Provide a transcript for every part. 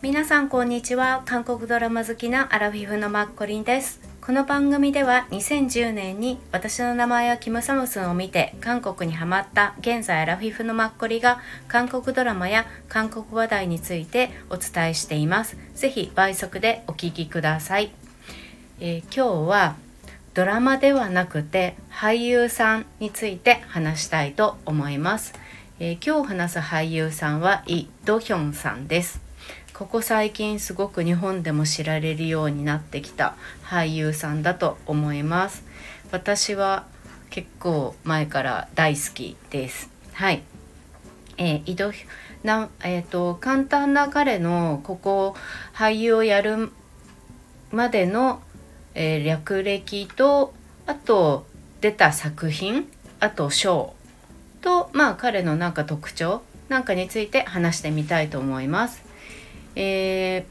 皆さんこんにちは。韓国ドラマ好きなアラフィフのマッコリンです。この番組では2010年に私の名前はキム・サムスンを見て韓国にハマった現在アラフィフのマッコリが韓国ドラマや韓国話題についてお伝えしています。ぜひ倍速でお聞きください、えー、今日はドラマではなくて俳優さんについて話したいと思います、えー、今日話す俳優さんはイ・ドヒョンさんです。ここ最近すごく日本でも知られるようになってきた俳優さんだと思います。私は結構前から大好きです。はい。えー、井戸なえーと、簡単な彼のここ俳優をやるまでの、えー、略歴とあと出た作品あと賞とまあ彼のなんか特徴なんかについて話してみたいと思います。え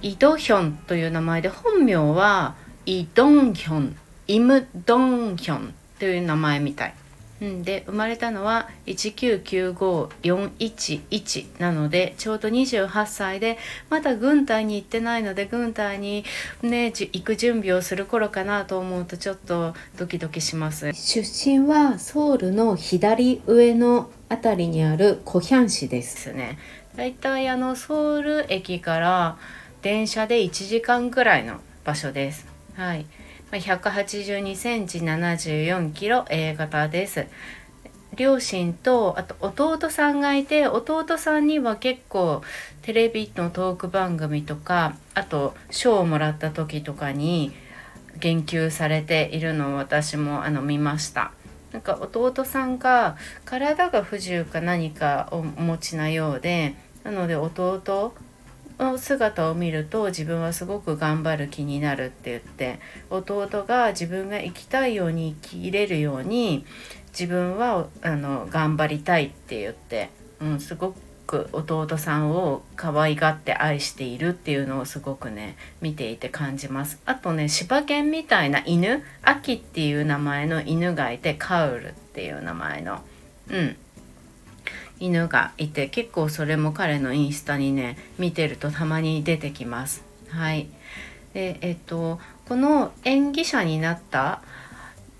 ー、イ・ドヒョンという名前で本名はイ・ドンヒョンイム・ドンヒョンという名前みたい。うん、で生まれたのは1995411なのでちょうど28歳でまだ軍隊に行ってないので軍隊にね行く準備をする頃かなと思うとちょっとドキドキします出身はソウルの左上の辺りにあるコヒャン市ですねだいたいあのソウル駅から電車で1時間くらいの場所です。はい。182センチ74キロ A 型です。両親とあと弟さんがいて弟さんには結構テレビのトーク番組とかあと賞をもらった時とかに言及されているのを私もあの見ました。なんか弟さんが体が不自由か何かをお持ちなようでなので弟の姿を見ると自分はすごく頑張る気になるって言って弟が自分が生きたいように生きれるように自分はあの頑張りたいって言って、うん、すごく弟さんを可愛がって愛しているっていうのをすごくね見ていて感じます。あとね柴犬みたいな犬アキっていう名前の犬がいてカウルっていう名前の。うん。犬がいて結構それも彼のインスタにね見てるとたまに出てきます。はいでえっとこの演技者になった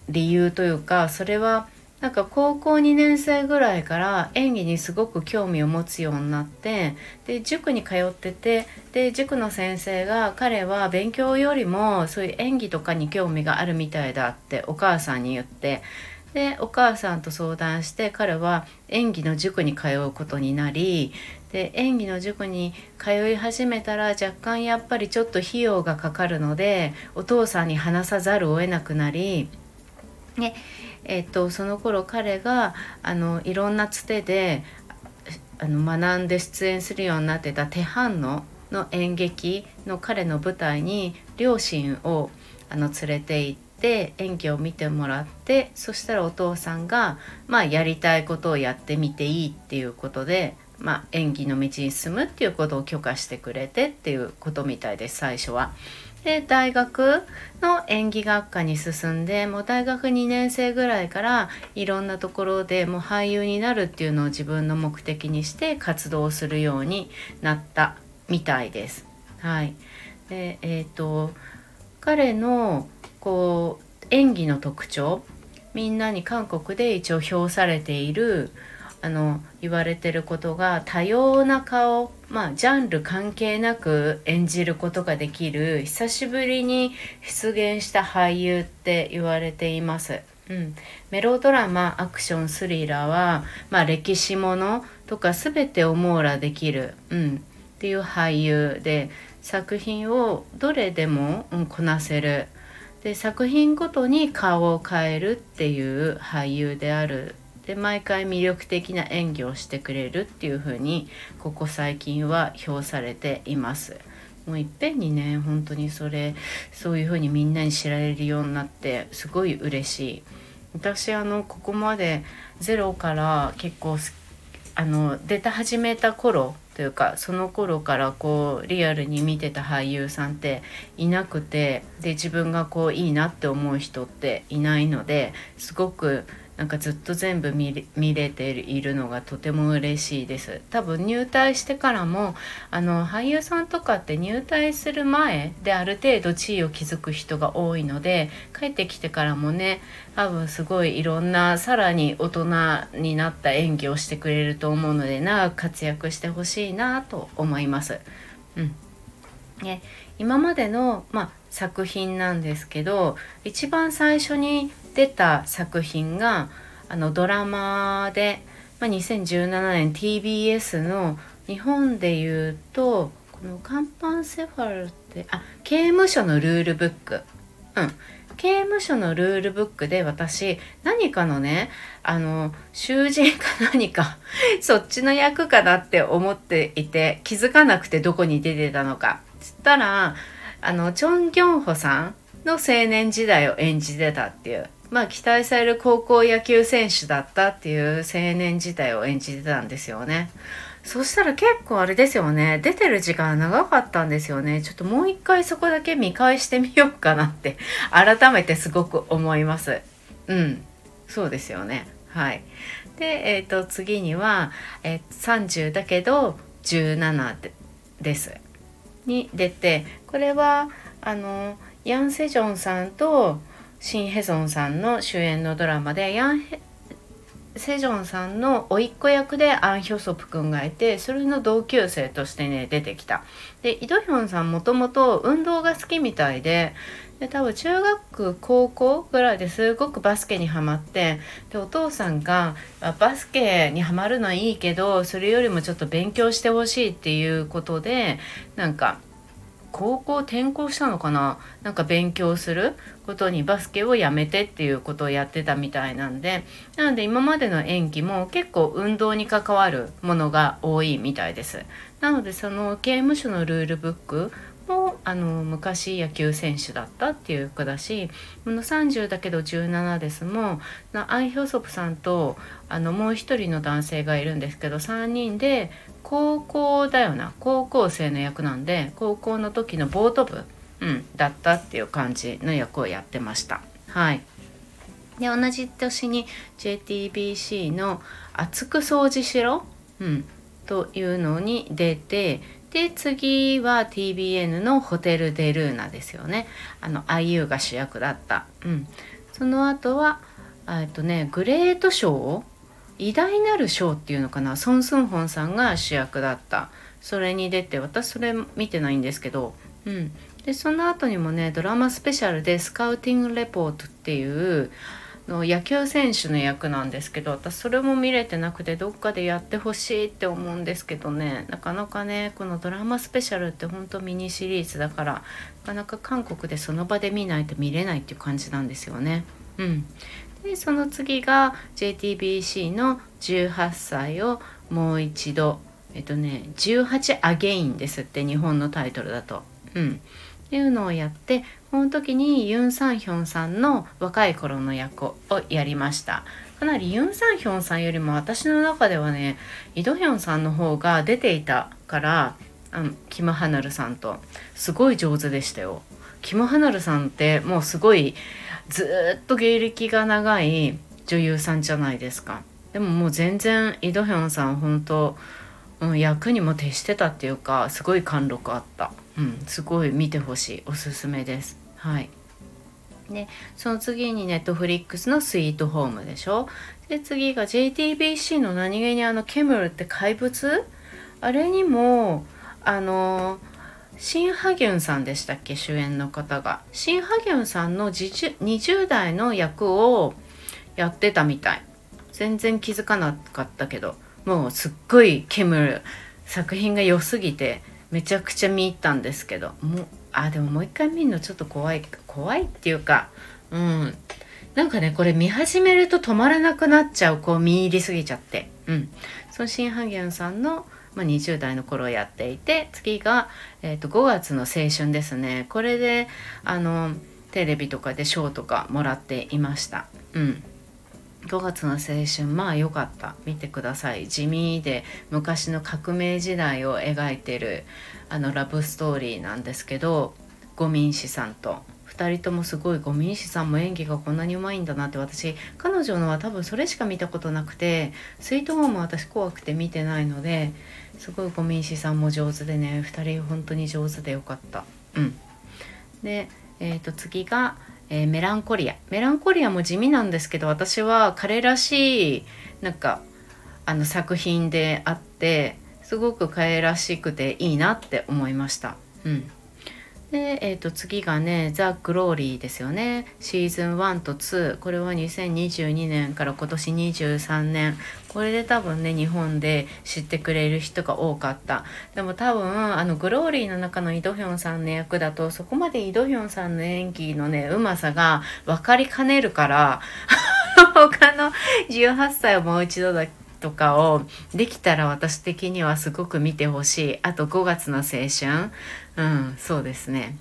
理由というかそれはなんか高校2年生ぐらいから演技にすごく興味を持つようになってで塾に通っててで塾の先生が彼は勉強よりもそういう演技とかに興味があるみたいだってお母さんに言ってでお母さんと相談して彼は演技の塾に通うことになりで演技の塾に通い始めたら若干やっぱりちょっと費用がかかるのでお父さんに話さざるを得なくなりで、えっと、その頃彼があのいろんなつてであの学んで出演するようになってたテハンのの演劇の彼の舞台に両親をあの連れて行って。って演技を見てもらってそしたらお父さんが、まあ、やりたいことをやってみていいっていうことで、まあ、演技の道に進むっていうことを許可してくれてっていうことみたいです最初は。で大学の演技学科に進んでもう大学2年生ぐらいからいろんなところでもう俳優になるっていうのを自分の目的にして活動するようになったみたいです。はい、でえーと彼のこう演技の特徴みんなに韓国で一応評されているあの言われてることが多様な顔まあジャンル関係なく演じることができる久しぶりに出現した俳優って言われています。うん、メロドラマアクションスリラーは、まあ、歴史ものとか全てを網羅できる、うん、っていう俳優で作品をどれでも、うん、こなせる。で作品ごとに顔を変えるっていう俳優であるで毎回魅力的な演技をしてくれるっていう風にここ最近は評されています。もういっぺんにね本当にそれそういう風にみんなに知られるようになってすごい嬉しい。私あのここまでゼロから結構あの出た始めた頃というかその頃からこうリアルに見てた俳優さんっていなくてで自分がこういいなって思う人っていないのですごくなんかずっと全部見れているのがとても嬉しいです多分入隊してからもあの俳優さんとかって入隊する前である程度地位を築く人が多いので帰ってきてからもね多分すごいいろんなさらに大人になった演技をしてくれると思うので長く活躍してほしいなと思います。うんね、今までの、まあ、作品なんですけど一番最初に出た作品があのドラマで、まあ、2017年 TBS の日本でいうとこの「カンパンセファル」ってあ刑務所のルールブック。うん。刑務所のルールブックで私何かのねあの囚人か何か そっちの役かなって思っていて気づかなくてどこに出てたのか。つったらあのチョン・ギョンホさんの青年時代を演じてたっていう。まあ期待される高校野球選手だったっていう青年時代を演じてたんですよね。そしたら結構あれですよね。出てる時間長かったんですよね。ちょっともう一回そこだけ見返してみようかなって改めてすごく思います。うん。そうですよね。はい。で、えーと、次には、えー、30だけど17でです。に出てこれはあのヤン・セジョンさんとシン・ヘゾンさんの主演のドラマでヤン・セジョンさんの甥っ子役でアン・ヒョソプ君がいてそれの同級生としてね出てきた。でイ・ドヒョンさんもともと運動が好きみたいでで多分中学高校ぐらいですごくバスケにはまってでお父さんがバスケにはまるのはいいけどそれよりもちょっと勉強してほしいっていうことでなんか高校転校したのかな？なんか勉強することにバスケをやめてっていうことをやってたみたいなんで。なので今までの演技も結構運動に関わるものが多いみたいです。なのでその刑務所のルールブックもあの昔野球選手だったっていう子だしこの30だけど17ですもアイ・ヒョソプさんとあのもう一人の男性がいるんですけど3人で高校だよな高校生の役なんで高校の時のボート部、うん、だったっていう感じの役をやってました。はいで同じ年に JTBC の「厚く掃除しろ」うん、というのに出てで次は TBN のホテル・デ・ルーナですよね。あの IU が主役だった、うん、その後はえっとねグレート賞偉大なる賞っていうのかな。ソン・スンホンさんが主役だった。それに出て私それ見てないんですけど、うん、でその後にもねドラマスペシャルで「スカウティング・レポート」っていうの野球選手の役なんですけど私それも見れてなくてどっかでやってほしいって思うんですけどねなかなかねこのドラマスペシャルってほんとミニシリーズだからなかなか韓国でその場で見ないと見れないっていう感じなんですよね。うん、でその次が JTBC の18歳をもう一度えっとね18アゲインですって日本のタイトルだと。うんっていうのをやってこの時にユン・サンヒョンさんの若い頃の役をやりました。かなりユン・サンヒョンさんよりも私の中ではねイ・ドヒョンさんの方が出ていたからあのキム・ハナルさんとすごい上手でしたよ。キム・ハナルさんってもうすごいずっと芸歴が長い女優さんじゃないですか。でももう全然イ・ドヒョンさん本当、うん、役にも徹してたっていうかすごい貫禄あった。うん、すごい見てほしい。おすすめです。はい。でその次にネットフリックスのスイートホームでしょ。で次が JTBC の何気にあのケムルって怪物？あれにもあのシン・ハギュンさんでしたっけ？主演の方が。シン・ハギュンさんの20代の役をやってたみたい。全然気づかなかったけど。もうすっごいケムル。作品が良すぎて。めちゃくちゃ見入ったんですけどもうあでももう一回見るのちょっと怖い怖いっていうかうん。なんかねこれ見始めると止まらなくなっちゃうこう見入りすぎちゃって。うん。そのシン・ハギュンさんの、まあ、20代の頃やっていて次が、えー、と5月の青春ですね。これであのテレビとかで賞とかもらっていました。うん。5月の青春まあ良かった見てください地味で昔の革命時代を描いてるあのラブストーリーなんですけど五民氏さんと。2人ともすごいゴミンシさんも演技がこんなにうまいんだなって私彼女のは多分それしか見たことなくてスイートホームは私怖くて見てないのですごいゴミンシさんも上手でね2人本当に上手でよかった。うん。で、えー、と次が、えー、メランコリア。メランコリアも地味なんですけど私は彼らしいなんかあの作品であってすごく彼らしくていいなって思いました。うん。で、えー、と次がね「ザ・グローリー」ですよね。シーズン1と2これは2022年から今年23年。これで多分ね日本で知ってくれる人が多かった。でも多分あのグローリーの中のイ・ドヒョンさんの役だとそこまでイ・ドヒョンさんの演技のねうまさが分かりかねるから 他の18歳をもう一度だとかをできたら私的にはすごく見てほしい。あと5月の青春。うんそうですね。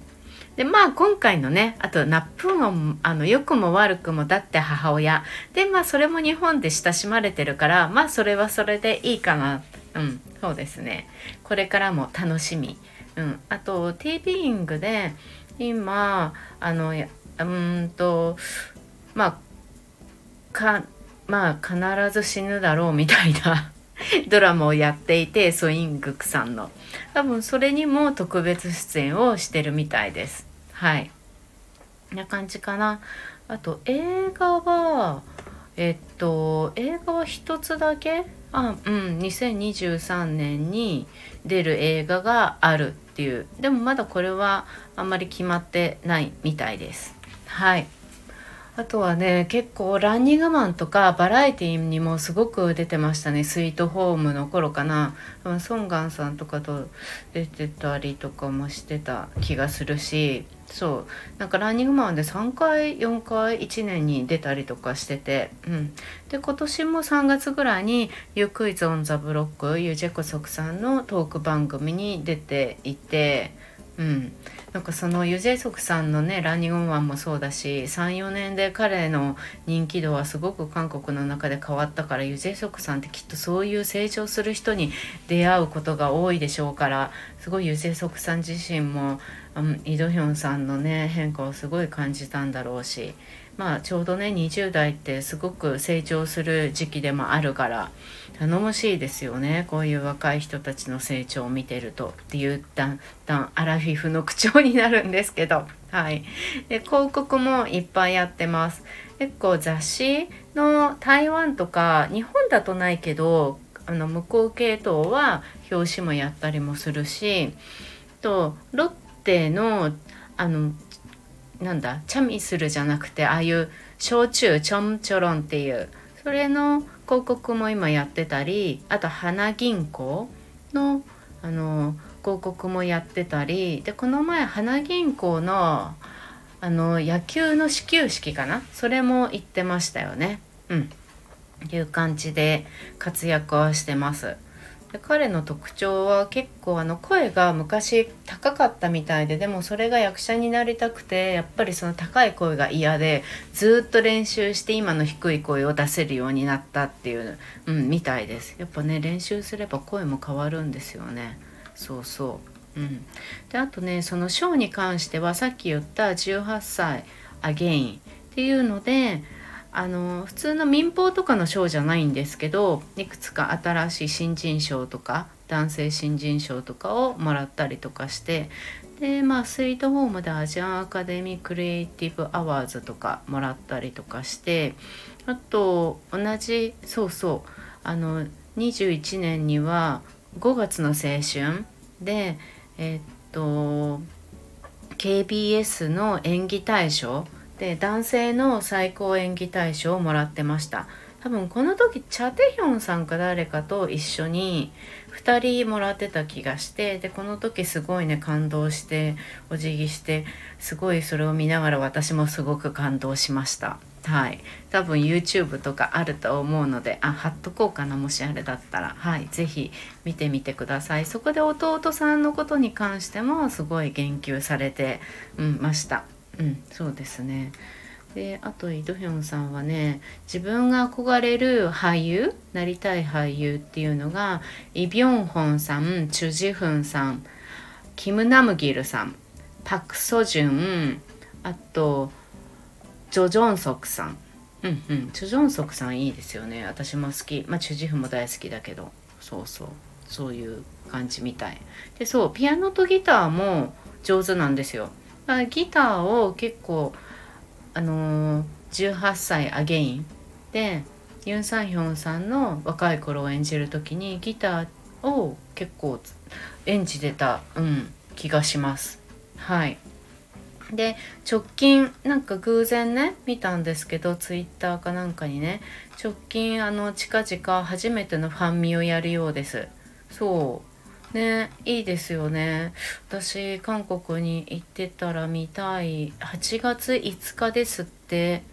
でまあ今回のねあとナップンあの良くも悪くもだって母親。でまあそれも日本で親しまれてるからまあそれはそれでいいかな。うんそうですね。これからも楽しみ。うんあとティービーイングで今あのうんとまあかまあ必ず死ぬだろうみたいな ドラマをやっていてソイングクさんの。多分それにも特別出演をしてるみたいです。はい。な感じかな。あと映画はえっと映画は一つだけ？あうん2023年に出る映画があるっていう。でもまだこれはあんまり決まってないみたいです。はい。あとはね結構ランニングマンとかバラエティーにもすごく出てましたね。スイートホームの頃かな。ソンガンさんとかと出てたりとかもしてた気がするし。そう。なんかランニングマンで3回4回1年に出たりとかしてて、うん、で今年も3月ぐらいに「ユークイズ・オン・ザ・ブロック」ユージェコソクさんのトーク番組に出ていて。うん、なんかそのユジェソクさんのねランニングマンもそうだし34年で彼の人気度はすごく韓国の中で変わったからユジェソクさんってきっとそういう成長する人に出会うことが多いでしょうからすごいユジェソクさん自身も、うん、イ・ドヒョンさんのね変化をすごい感じたんだろうしまあちょうどね20代ってすごく成長する時期でもあるから頼もしいですよね。こういう若い人たちの成長を見てるとっていうだんだんアラフィフの口調になるんですけど。はい。で広告もいっぱいやってます。結構雑誌の台湾とか日本だとないけどあの向こう系統は表紙もやったりもするしとロッテのあのなんだチャミスルじゃなくてああいう焼酎チョンチョロンっていうそれの広告も今やってたりあと花銀行のあの広告もやってたりでこの前花銀行のあの野球の始球式かな？それも行ってましたよね。うん。いう感じで活躍はしてます。で彼の特徴は結構あの声が昔高かったみたいででもそれが役者になりたくてやっぱりその高い声が嫌でずっと練習して今の低い声を出せるようになったっていう、うん、みたいです。やっぱね練習すれば声も変わるんですよね。そうそう。うん。であとねそのショーに関してはさっき言った18歳アゲインっていうのであの普通の民放とかの賞じゃないんですけどいくつか新しい新人賞とか男性新人賞とかをもらったりとかしてでまあスイートホームでアジアンアカデミークリエイティブアワーズとかもらったりとかしてあと同じそうそうあの21年には5月の青春でえ、っと KBS の演技大賞で男性の最高演技大賞をもらってました。多分この時チャテヒョンさんか誰かと一緒に2人もらってた気がしてでこの時すごいね感動してお辞儀してすごいそれを見ながら私もすごく感動しました。はい。多分 YouTube とかあると思うのであ貼っとこうかなもしあれだったら。はい。是非見てみてください。そこで弟さんのことに関してもすごい言及されて、うん、ました。うんそうですね。であとイ・ドヒョンさんはね自分が憧れる俳優なりたい俳優っていうのがイ・ビョンホンさんチュ・ジフンさんキム・ナムギルさんパク・ソジュンあとジョ・ジョンソクさん。うんうんチョ・ジョンソクさんいいですよね。私も好き。まあチュ・ジフンも大好きだけど。そうそう。そういう感じみたい。でそうピアノとギターも上手なんですよ。ギターを結構あのー、18歳アゲインでユン・サンヒョンさんの若い頃を演じる時にギターを結構演じてた、うん、気がします。はい。で直近なんか偶然ね見たんですけどツイッターかなんかにね直近あの近々初めてのファンミをやるようです。そう。ねいいですよね。私韓国に行ってたら見たい。8月5日ですって。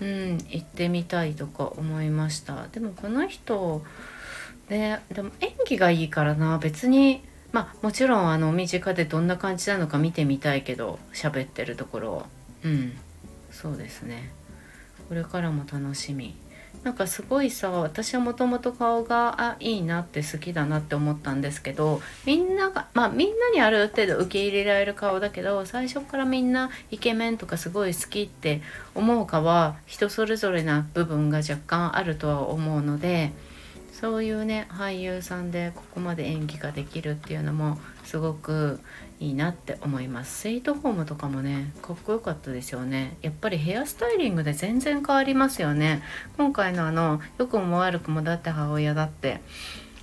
うん行ってみたいとか思いました。でもこの人ねでも演技がいいからな。別にまあもちろんあの身近でどんな感じなのか見てみたいけど喋ってるところを。うんそうですね。これからも楽しみ。なんかすごいさ私はもともと顔があいいなって好きだなって思ったんですけどみんながまあみんなにある程度受け入れられる顔だけど最初からみんなイケメンとかすごい好きって思うかは人それぞれな部分が若干あるとは思うのでそういうね俳優さんでここまで演技ができるっていうのもすごくいいなって思います。スイートホームとかもねかっこよかったですよね。やっぱりヘアスタイリングで全然変わりますよね。今回のあの良くも悪くもだって母親だって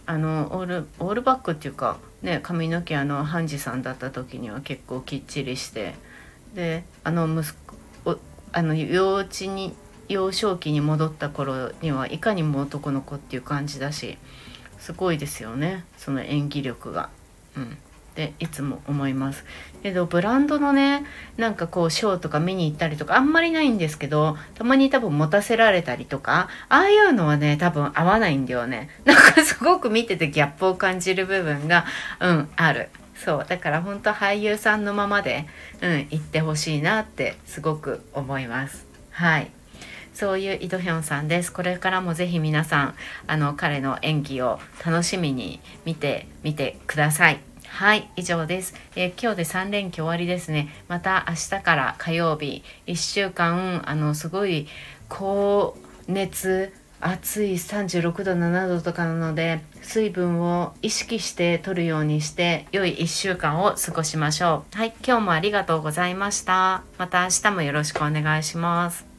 あのオールオールバックっていうかね髪の毛あのハンジさんだった時には結構きっちりしてであの息子あの幼稚に幼少期に戻った頃にはいかにも男の子っていう感じだしすごいですよねその演技力が。うん、っていつも思います。けどブランドのねなんかこうショーとか見に行ったりとかあんまりないんですけどたまに多分持たせられたりとかああいうのはね多分合わないんだよね。なんかすごく見ててギャップを感じる部分がうんある。そう。だから本当俳優さんのままでうん行ってほしいなってすごく思います。はい。そういうイドヒョンさんです。これからもぜひ皆さん、あの、彼の演技を楽しみに見てみてください。はい、以上です。えー、今日で3連休終わりですね。また明日から火曜日、1週間、あの、すごい高熱、暑い36度、7度とかなので、水分を意識して取るようにして、良い1週間を過ごしましょう。はい、今日もありがとうございました。また明日もよろしくお願いします。